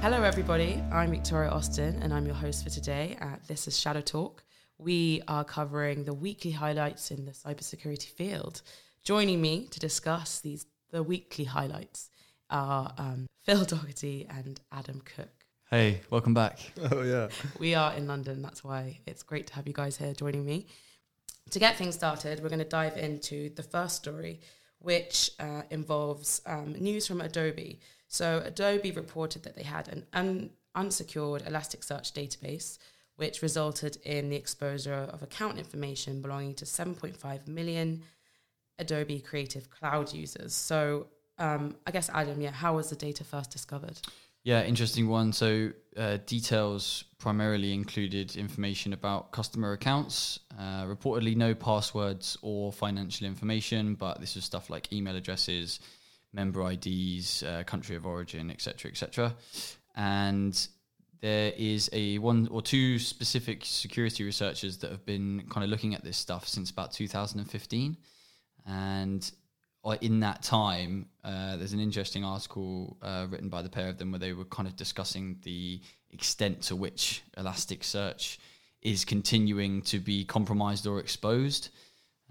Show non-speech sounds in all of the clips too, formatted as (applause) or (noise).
Hello, everybody. I'm Viktoria Austin, and I'm your host for today at This is Shadow Talk. We are covering the weekly highlights in the cybersecurity field. Joining me to discuss these the weekly highlights are um, Phil Doherty and Adam Cook. Hey, welcome back. Oh yeah. We are in London, that's why it's great to have you guys here joining me. To get things started, we're going to dive into the first story, which uh, involves um, news from Adobe. So, Adobe reported that they had an un- unsecured Elasticsearch database, which resulted in the exposure of account information belonging to 7.5 million Adobe Creative Cloud users. So, um, I guess, Adam, yeah, how was the data first discovered? Yeah, interesting one. So, uh, details primarily included information about customer accounts, uh, reportedly no passwords or financial information, but this was stuff like email addresses, member IDs, uh, country of origin, etc., etc. And there is a one or two specific security researchers that have been kind of looking at this stuff since about 2015, and in that time, uh, there's an interesting article uh, written by the pair of them where they were kind of discussing the extent to which Elasticsearch is continuing to be compromised or exposed.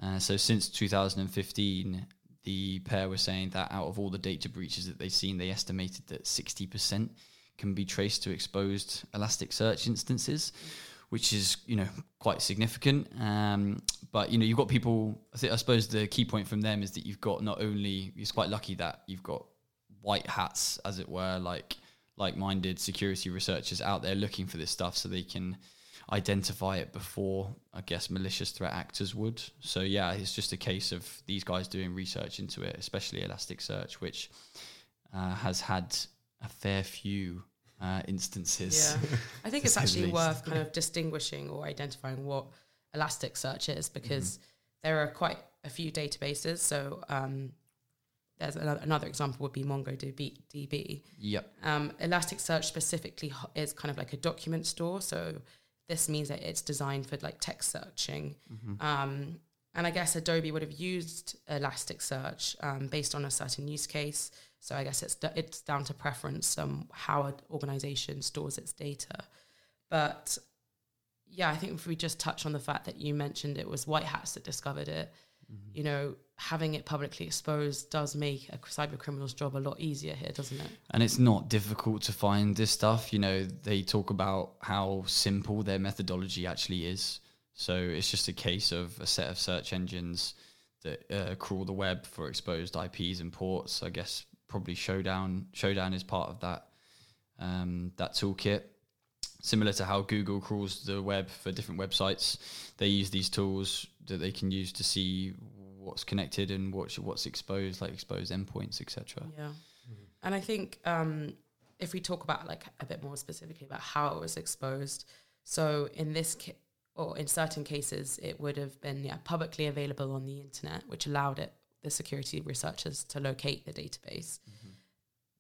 Uh, so since 2015, the pair were saying that out of all the data breaches that they've seen, they estimated that 60% can be traced to exposed Elasticsearch instances, which is you know quite significant. Um, but you know you've got people. I, I suppose the key point from them is that you've got not only it's quite lucky that you've got white hats, as it were, like like-minded security researchers out there looking for this stuff, so they can identify it before I guess malicious threat actors would. So yeah, it's just a case of these guys doing research into it, especially Elasticsearch, which uh, has had a fair few uh, instances. Yeah, (laughs) I think (laughs) it's actually worth kind of distinguishing or identifying what Elasticsearch is because mm-hmm. there are quite a few databases. So um, there's another, another, example would be MongoDB. DB. Yep. Um, Elasticsearch specifically is kind of like a document store. So this means that it's designed for like text searching. Mm-hmm. Um, and I guess Adobe would have used Elasticsearch um, based on a certain use case. So I guess it's d- it's down to preference um, how an organization stores its data. But yeah, I think if we just touch on the fact that you mentioned it was white hats that discovered it, mm-hmm. you know, having it publicly exposed does make a cyber criminal's job a lot easier here, doesn't it? And it's not difficult to find this stuff. You know, they talk about how simple their methodology actually is. So it's just a case of a set of search engines that uh, crawl the web for exposed IPs and ports. I guess probably Showdown. Shodan is part of that um, that toolkit. Similar to how Google crawls the web for different websites, they use these tools that they can use to see what's connected and what's what's exposed, like exposed endpoints, etc. Yeah, and I think um, if we talk about like a bit more specifically about how it was exposed, so in this ca- or in certain cases, it would have been yeah publicly available on the internet, which allowed it the security researchers to locate the database. Mm-hmm.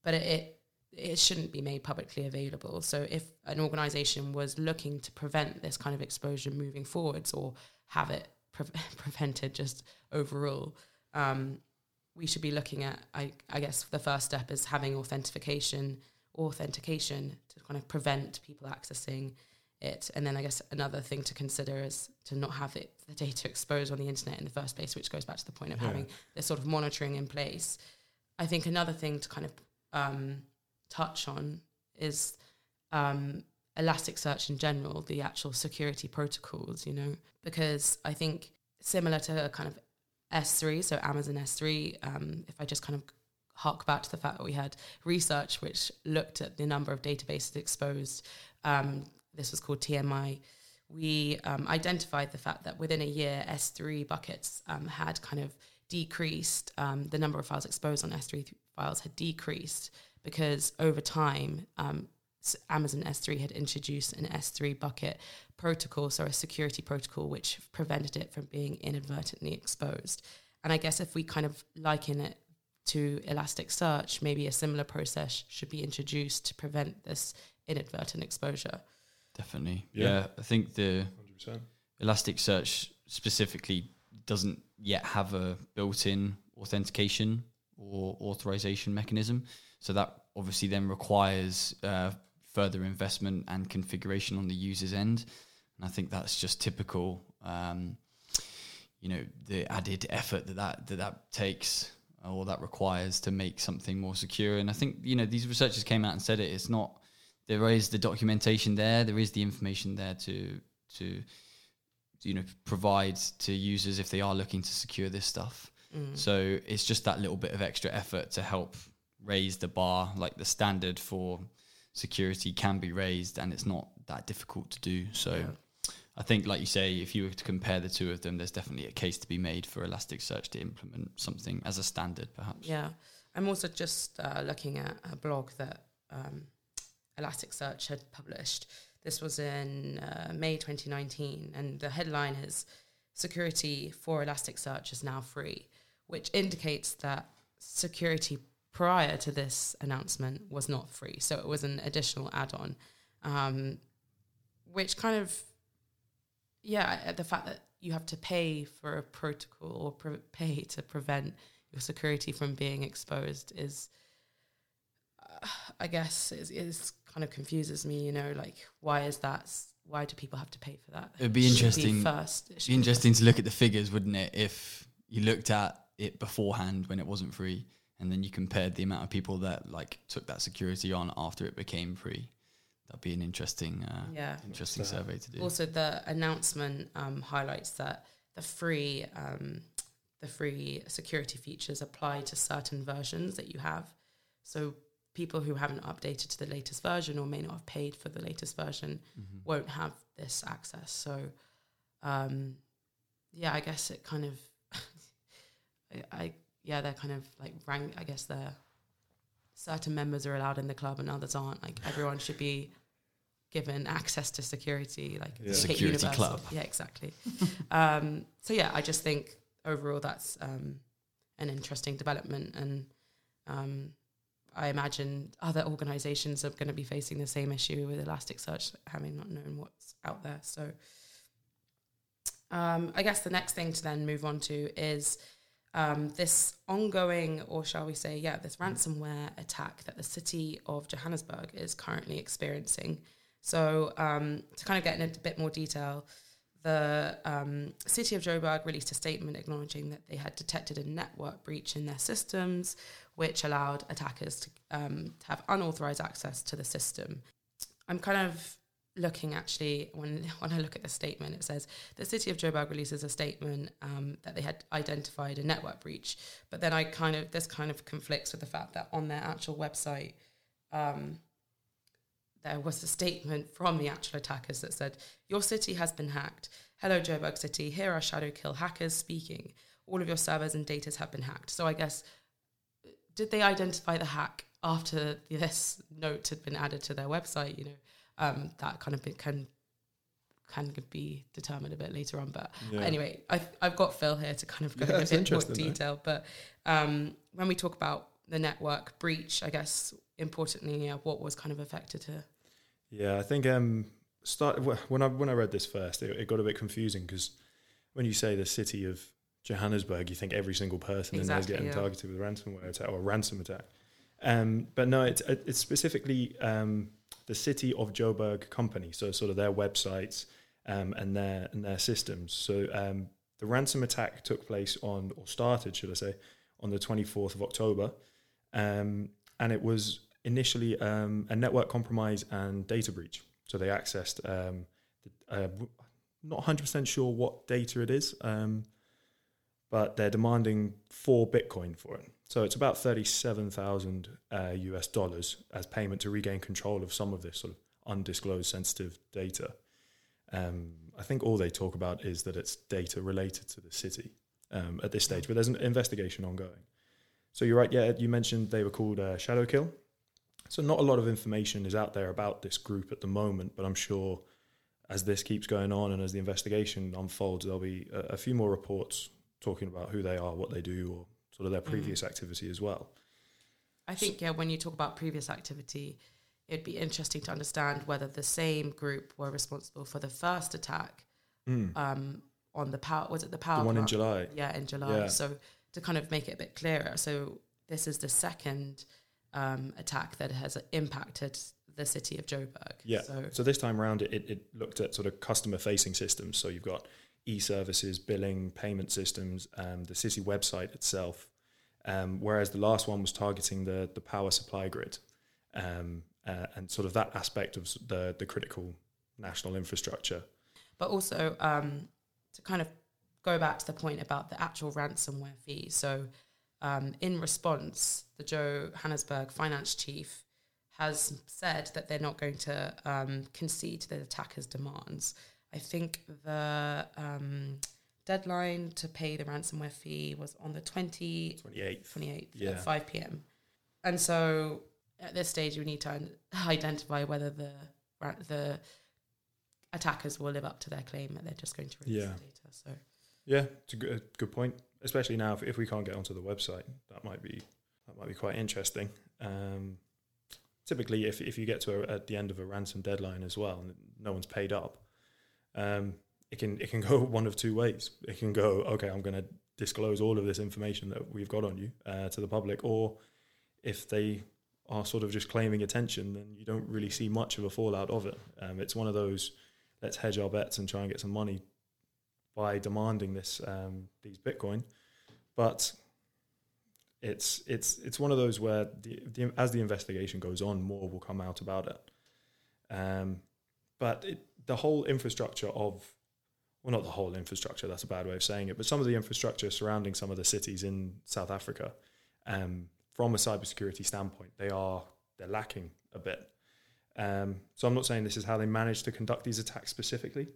But it, it it shouldn't be made publicly available. So if an organization was looking to prevent this kind of exposure moving forwards or have it pre- (laughs) prevented just overall, um, we should be looking at, I, I, guess the first step is having authentication, authentication to kind of prevent people accessing it. And then I guess another thing to consider is to not have it, the data exposed on the internet in the first place, which goes back to the point of yeah. having this sort of monitoring in place. I think another thing to kind of um, touch on is um, Elasticsearch in general, the actual security protocols, you know, because I think similar to kind of S3, so Amazon S3, um, if I just kind of hark back to the fact that we had research which looked at the number of databases exposed, um, this was called TMI. We um, identified the fact that within a year, S3 buckets um, had kind of decreased, um, the number of files exposed on S3 files had decreased because over time, um, Amazon S3 had introduced an S3 bucket protocol, so a security protocol which prevented it from being inadvertently exposed. And I guess if we kind of liken it to Elasticsearch, maybe a similar process should be introduced to prevent this inadvertent exposure. Definitely. Yeah, yeah I think the 100%. Elasticsearch specifically doesn't yet have a built in authentication or authorization mechanism. So that obviously then requires uh, further investment and configuration on the user's end. And I think that's just typical. Um, you know, the added effort that that, that that takes or that requires to make something more secure. And I think you know these researchers came out and said it. It's not there is the documentation there, there is the information there to to you know provide to users if they are looking to secure this stuff. Mm. So it's just that little bit of extra effort to help raise the bar, like the standard for security can be raised, and it's not that difficult to do. So. Yeah. I think, like you say, if you were to compare the two of them, there's definitely a case to be made for Elasticsearch to implement something as a standard, perhaps. Yeah, I'm also just uh, looking at a blog that um, Elasticsearch had published. This was in uh, May 2019, and the headline is "Security for Elasticsearch is now free," which indicates that security prior to this announcement was not free, so it was an additional add-on, um, which kind of yeah, the fact that you have to pay for a protocol or pre- pay to prevent your security from being exposed is, uh, I guess, is, is kind of confuses me. You know, like why is that? Why do people have to pay for that? It'd be It interesting- first. It It'd be interesting to look at the figures, wouldn't it? If you looked at it beforehand when it wasn't free, and then you compared the amount of people that like took that security on after it became free. That'd be an interesting, uh, Yeah. interesting So- survey to do. Also, the announcement um, highlights that the free um, the free security features apply to certain versions that you have. So people who haven't updated to the latest version or may not have paid for the latest version Mhm. won't have this access. So, um, yeah, I guess it kind of, (laughs) I, I yeah, they're kind of like rank. I guess they're certain members are allowed in the club and others aren't. Like everyone should be given access to security, like Yeah. Security universal. club. Yeah, exactly. (laughs) um, so yeah, I just think overall that's um, an interesting development, and um, I imagine other organisations are going to be facing the same issue with Elasticsearch, having not known what's out there. So um, I guess the next thing to then move on to is um, this ongoing, or shall we say, yeah, this ransomware attack that the city of Johannesburg is currently experiencing. So, um, to kind of get into a bit more detail, the um, city of Joburg released a statement acknowledging that they had detected a network breach in their systems, which allowed attackers to, um, to have unauthorized access to the system. I'm kind of looking actually when when I look at the statement, it says the city of Joburg releases a statement um, that they had identified a network breach, but then I kind of this kind of conflicts with the fact that on their actual website. Um, there was a statement from the actual attackers that said, Your city has been hacked. Hello, Joburg City. Here are Shadow Kill hackers speaking. All of your servers and data have been hacked. So I guess, did they identify the hack after this note had been added to their website? You know, um, that kind of can can be determined a bit later on. But Yeah. anyway, I've, I've got Phil here to kind of go Yeah, in a bit more interesting, though. detail. But um, when we talk about the network breach, I guess importantly, yeah, what was kind of affected here? Yeah, I think um, start when I when I read this first, it, it got a bit confusing because when you say the city of Johannesburg, you think every single person in there is getting yeah. targeted with a ransomware attack or a ransom attack. Um, but no, it's it's specifically um, the city of Joburg company, so sort of their websites um, and their and their systems. So um, the ransom attack took place on or started, should I say, on the twenty fourth of October, um, and it was initially um, a network compromise and data breach. So they accessed, um, the, uh, not 100% sure what data it is, um, but they're demanding four Bitcoin for it. So it's about 37,000 uh, US dollars as payment to regain control of some of this sort of undisclosed sensitive data. Um, I think all they talk about is that it's data related to the city um, at this stage, but there's an investigation ongoing. So you're right. Yeah, you mentioned they were called uh, Shadow Kill. So not a lot of information is out there about this group at the moment, but I'm sure as this keeps going on and as the investigation unfolds, there'll be a, a few more reports talking about who they are, what they do, or sort of their previous activity as well. I think yeah, when you talk about previous activity, it'd be interesting to understand whether the same group were responsible for the first attack Mm. um, on the power. Was it the power? the one in? July. Yeah, in July. Yeah. So to kind of make it a bit clearer, so this is the second um, attack that has impacted the city of Joburg. Yeah. So So this time around, it, it, it looked at sort of customer facing systems. So you've got e-services, billing, payment systems, um, the city website itself. Um, whereas the last one was targeting the the power supply grid, um, uh, and sort of that aspect of the the critical national infrastructure. but also um, to kind of go back to the point about the actual ransomware fee. So, um, in response, the Johannesburg finance chief has said that they're not going to um, concede to the attacker's demands. I think the um, deadline to pay the ransomware fee was on the 20, Twenty eighth. 28th Yeah. at 5 p.m. And so at this stage, we need to un- (laughs) identify whether the the attackers will live up to their claim that they're just going to release Yeah. the data. So Yeah, it's a good, a good point. Especially now, if, if we can't get onto the website, that might be that might be quite interesting. Um, typically, if if you get to a, at the end of a ransom deadline as well, and no one's paid up, um, it can it can (laughs) go one of two ways. It can go, okay, I'm going to disclose all of this information that we've got on you uh, to the public, or if they are sort of just claiming attention, then you don't really see much of a fallout of it. Um, it's one of those let's hedge our bets and try and get some money by demanding this um, these Bitcoin, but it's it's it's one of those where the, the as the investigation goes on, more will come out about it. Um, but it, the whole infrastructure of well, not the whole infrastructure. That's a bad way of saying it, but some of the infrastructure surrounding some of the cities in South Africa, um, from a cybersecurity standpoint, they are they're lacking a bit. Um, so I'm not saying this is how they managed to conduct these attacks specifically,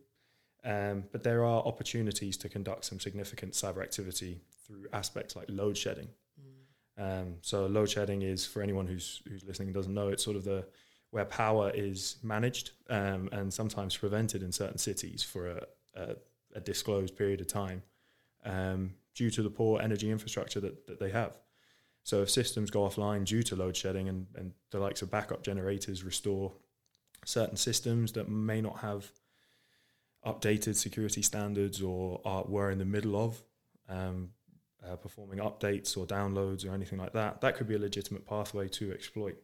um, but there are opportunities to conduct some significant cyber activity through aspects like load shedding. Um, so load shedding is for anyone who's who's listening and doesn't know, it's sort of the where power is managed um, and sometimes prevented in certain cities for a, a, a disclosed period of time um, due to the poor energy infrastructure that, that they have. So if systems go offline due to load shedding and, and the likes of backup generators restore certain systems that may not have updated security standards or are, were in the middle of um, uh, performing updates or downloads or anything like that, that could be a legitimate pathway to exploit.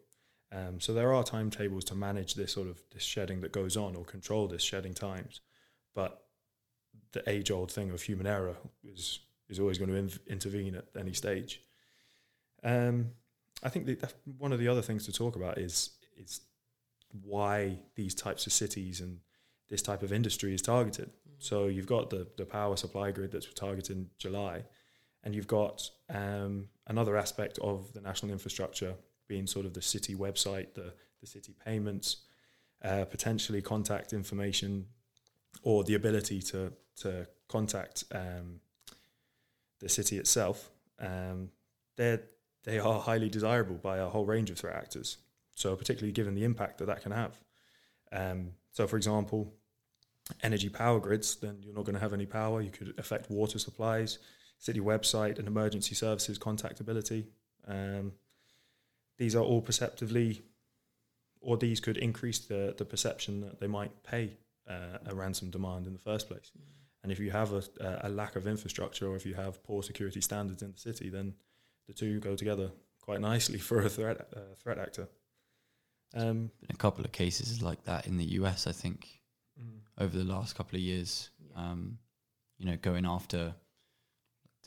Um, so there are timetables to manage this sort of this shedding that goes on or control this shedding times, but the age-old thing of human error is is always going to inv- intervene at any stage. Um, I think that one of the other things to talk about is is why these types of cities and this type of industry is targeted. So you've got the the power supply grid that's targeted in July, and you've got um, another aspect of the national infrastructure being sort of the city website, the the city payments, uh, potentially contact information, or the ability to to contact um, the city itself. Um, they're they are highly desirable by a whole range of threat actors. So particularly given the impact that that can have. Um, so for example, energy power grids, then you're not going to have any power. You could affect water supplies, city website, and emergency services contactability. Um, these are all perceptively, or these could increase the, the perception that they might pay uh, a ransom demand in the first place. And if you have a, a lack of infrastructure or if you have poor security standards in the city, then the two go together quite nicely for a threat uh, threat actor. Um, Been a couple of cases like that in the US, I think, over the last couple of years. Yeah. Um, you know, going after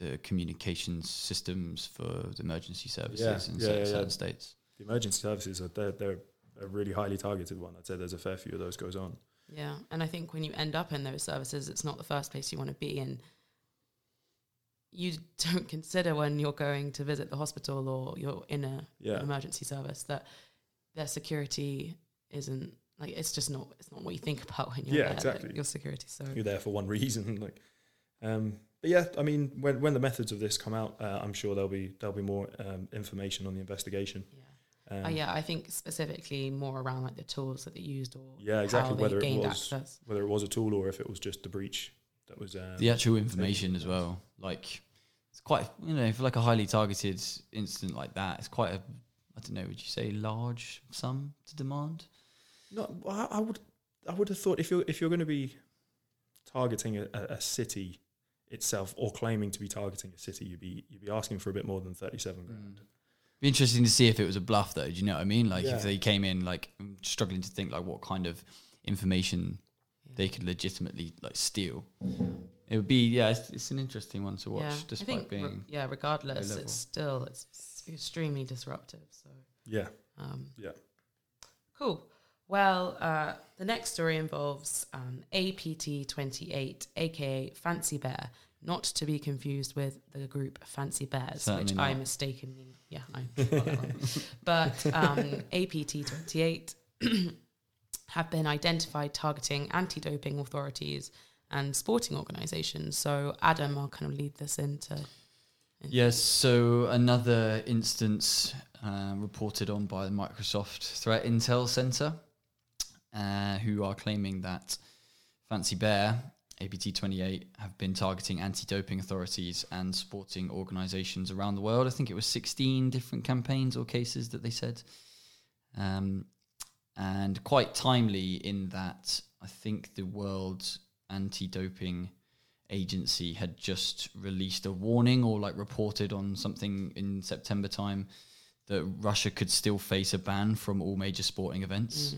the communications systems for the emergency services in yeah, certain, yeah, certain states. the emergency services are they're, they're a really highly targeted one. I'd say there's a fair few of those goes on. Yeah, and I think when you end up in those services, it's not the first place you want to be, and you (laughs) don't consider when you're going to visit the hospital or you're in a Yeah. an emergency service that their security isn't like it's just not it's not what you think about when you're Yeah, there, exactly. your security. So You're there for one reason. (laughs) Like, um, but yeah, I mean, when when the methods of this come out, uh, I'm sure there'll be there'll be more um, information on the investigation. yeah. Um, Uh, yeah, I think specifically more around like the tools that they used or Yeah, exactly, how they whether it was- access. whether it was a tool or if it was just the breach that was um, the actual information as well. Like it's quite you know for like a highly targeted incident like that, it's quite a I don't know. Would you say large sum to demand? No, I, I would I would have thought if you're if you're going to be targeting a, a, a city itself or claiming to be targeting a city, you'd be you'd be asking for a bit more than thirty seven grand. Be interesting to see if it was a bluff, though. Do you know what I mean? Like Yeah. if they came in, like I'm struggling to think like what kind of information they could legitimately like steal. It would be yeah, it's, it's an interesting one to watch, yeah, I despite think re- being yeah. Regardless, level. it's still it's, it's extremely disruptive. So Yeah. um, Yeah. Cool. Well, uh, the next story involves um, APT28, aka Fancy Bear, not to be confused with the group Fancy Bears, Certainly which not. I mistakenly, yeah, I. (laughs) But um, APT28 (clears throat) have been identified targeting anti doping authorities and sporting organizations. So, Adam, I'll kind of lead this into. Yes, so another instance uh, reported on by the Microsoft Threat Intel Center, uh, who are claiming that Fancy Bear, APT28, have been targeting anti doping authorities and sporting organizations around the world. I think it was 16 different campaigns or cases that they said. Um, and quite timely in that I think the World Anti Doping agency had just released a warning or like reported on something in September time that Russia could still face a ban from all major sporting events.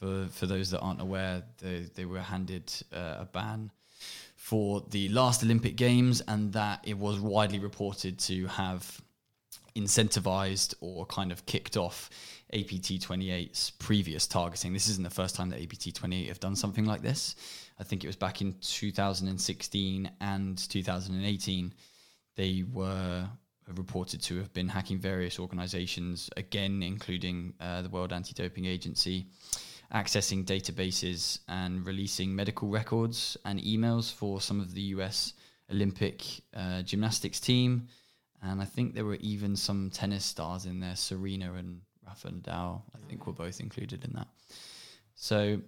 For for those that aren't aware, they they were handed uh, a ban for the last Olympic Games, and that it was widely reported to have incentivized or kind of kicked off APT 28's previous targeting. This isn't the first time that APT 28 have done something like this. I think it was back in 2016 and 2018. They were reported to have been hacking various organizations, again, including uh, the World Anti Doping Agency, accessing databases and releasing medical records and emails for some of the US Olympic uh, gymnastics team. And I think there were even some tennis stars in there, Serena and Rafa Nadal, I think were both included in that. So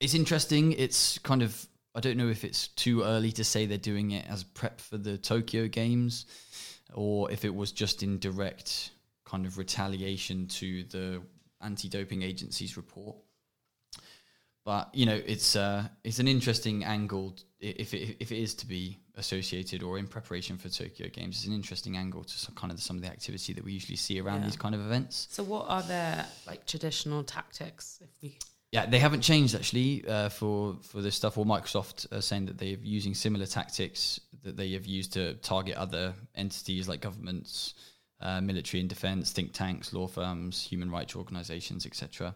it's interesting. It's kind of, I don't know if it's too early to say they're doing it as prep for the Tokyo Games or if it was just in direct kind of retaliation to the anti-doping agency's report. But you know, it's uh, it's an interesting angle if it, if it is to be associated or in preparation for Tokyo Games. It's an interesting angle to some kind of some of the activity that we usually see around Yeah. these kind of events. So, what are their like traditional tactics? If we Yeah, they haven't changed actually uh, for for this stuff. Or Microsoft are saying that they're using similar tactics that they have used to target other entities like governments, uh, military and defense, think tanks, law firms, human rights organizations, etc.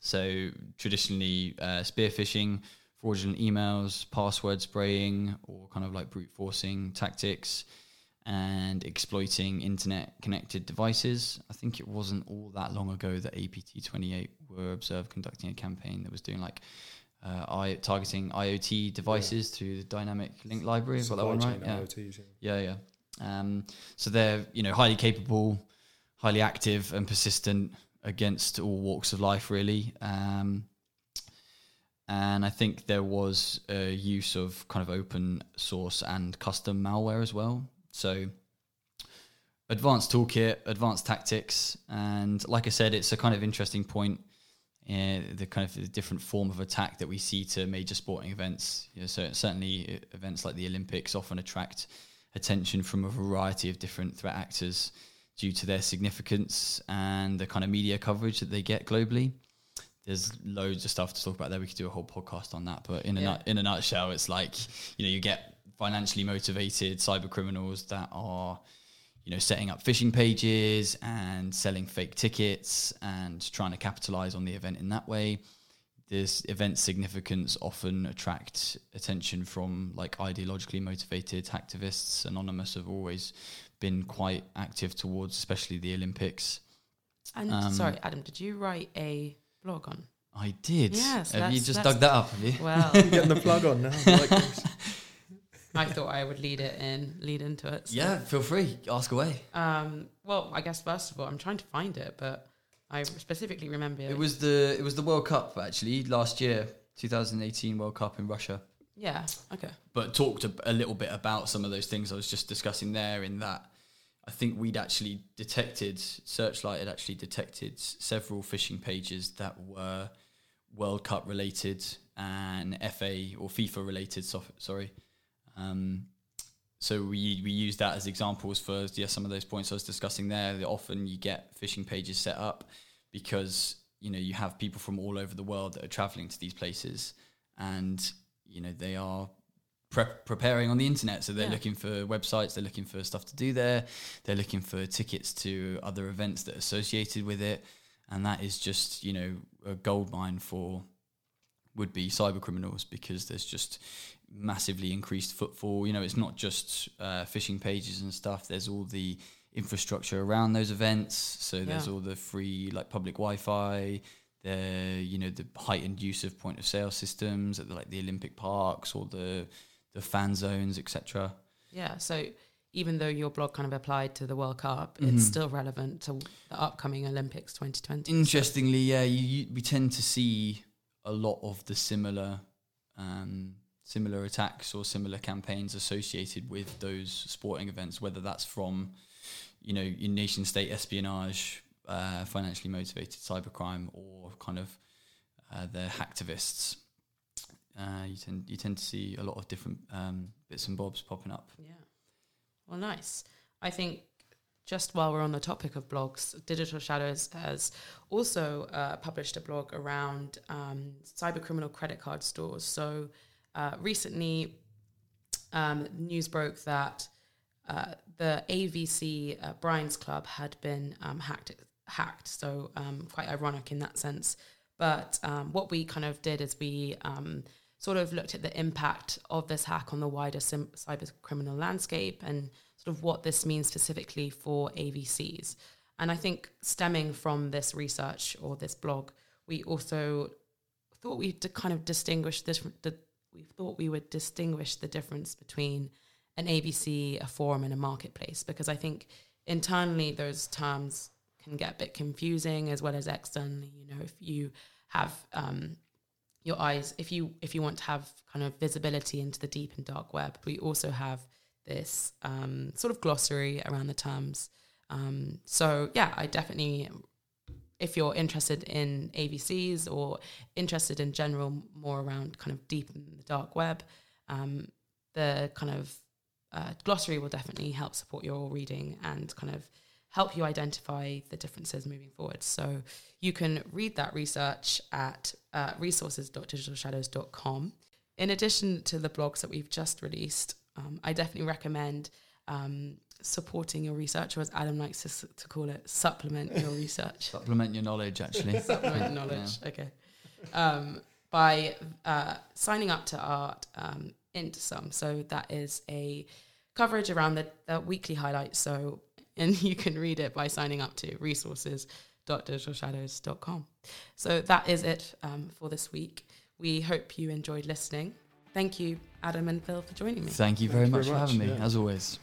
So traditionally, uh, spear phishing, fraudulent emails, password spraying, or kind of like brute forcing tactics, and exploiting internet connected devices. I think it wasn't all that long ago that APT28 were observed conducting a campaign that was doing like uh, I targeting IoT devices through the dynamic link library. Got that one right. Yeah. IoTs, yeah. Yeah, yeah. Um, so they're you know highly capable, highly active, and persistent against all walks of life, really. Um, and I think there was a use of kind of open source and custom malware as well. So advanced toolkit, advanced tactics, and like I said, it's a kind of interesting point. Uh, the kind of the different form of attack that we see to major sporting events. You know, so certainly uh, events like the Olympics often attract attention from a variety of different threat actors due to their significance and the kind of media coverage that they get globally. There's loads of stuff to talk about there. We could do a whole podcast on that, but in a Yeah. nut, in a nutshell, it's like you know you get financially motivated cyber criminals that are you know setting up phishing pages and selling fake tickets and trying to capitalize on the event in that way this event significance often attract attention from like ideologically motivated activists anonymous have always been quite active towards especially the olympics and Um, sorry, Adam, did you write a blog on? i did Yes, have you just dug that up have you Well, (laughs) Getting the plug on now. I. (laughs) I thought I would lead it in, lead into it. so- yeah feel free ask away Um. Well, I guess first of all, I'm trying to find it, but I specifically remember it was the it was the world cup actually last year 2018 world cup in russia Yeah. Okay. but talked a, a little bit about some of those things I was just discussing there. In that, I think we'd actually detected Searchlight had actually detected several phishing pages that were World Cup related and FA or FIFA related. So, sorry. Um, so we we use that as examples for yeah some of those points I was discussing there. That often you get phishing pages set up because you know you have people from all over the world that are traveling to these places, and you know they are pre- preparing on the internet. So they're Yeah. looking for websites, they're looking for stuff to do there, they're looking for tickets to other events that are associated with it, and that is just you know a goldmine for would be cyber criminals because there's just massively increased footfall. You know, it's not just uh, phishing pages and stuff. There's all the infrastructure around those events. So there's Yeah. all the free like public Wi-Fi. The you know the heightened use of point of sale systems at the, like the Olympic parks or the the fan zones, etc. Yeah. So even though your blog kind of applied to the World Cup, Mhm. it's still relevant to the upcoming Olympics 2020. Interestingly, yeah, you, you, we tend to see a lot of the similar um, similar attacks or similar campaigns associated with those sporting events, whether that's from you know your nation state espionage, uh, financially motivated cybercrime, or kind of uh, the hacktivists. Uh, you tend you tend to see a lot of different um, bits and bobs popping up. Yeah. Well, nice. I think just while we're on the topic of blogs, Digital Shadows has also uh, published a blog around um, cybercriminal credit card stores. So uh, recently, um, news broke that uh, the AVC uh, Brian's Club had been um, hacked. Hacked, so um, quite ironic in that sense. But um, what we kind of did is we um, sort of looked at the impact of this hack on the wider sim- cyber criminal landscape and sort of what this means specifically for AVCs. And I think stemming from this research or this blog, we also thought we to kind of distinguish this. The, thought we would distinguish the difference between an AVC, a forum, and a marketplace because I think internally those terms can get a bit confusing as well as externally. You know, if you have um, your eyes, if you if you want to have kind of visibility into the deep and dark web, we also have this um, sort of glossary around the terms. Um, so yeah, I definitely, if you're interested in AVCs or interested in general more around kind of deep in the dark web, um, the kind of uh, glossary will definitely help support your reading and kind of help you identify the differences moving forward. So you can read that research at uh, resources.digitalshadows.com. In addition to the blogs that we've just released, um, I definitely recommend um, supporting your research, or as Adam likes to, to call it, supplement your (laughs) research. Supplement your knowledge, actually. (laughs) supplement your knowledge. Okay. Um, by uh, signing up to Art um, into some. So that is a coverage around the, the weekly highlights. So, (laughs) and you can read it by signing up to resources.digitalshadows.com. So that is it um, for this week. We hope you enjoyed listening. Thank you, Adam and Phil, for joining me. Thank you very Thank you much very for having much, me, yeah. as always.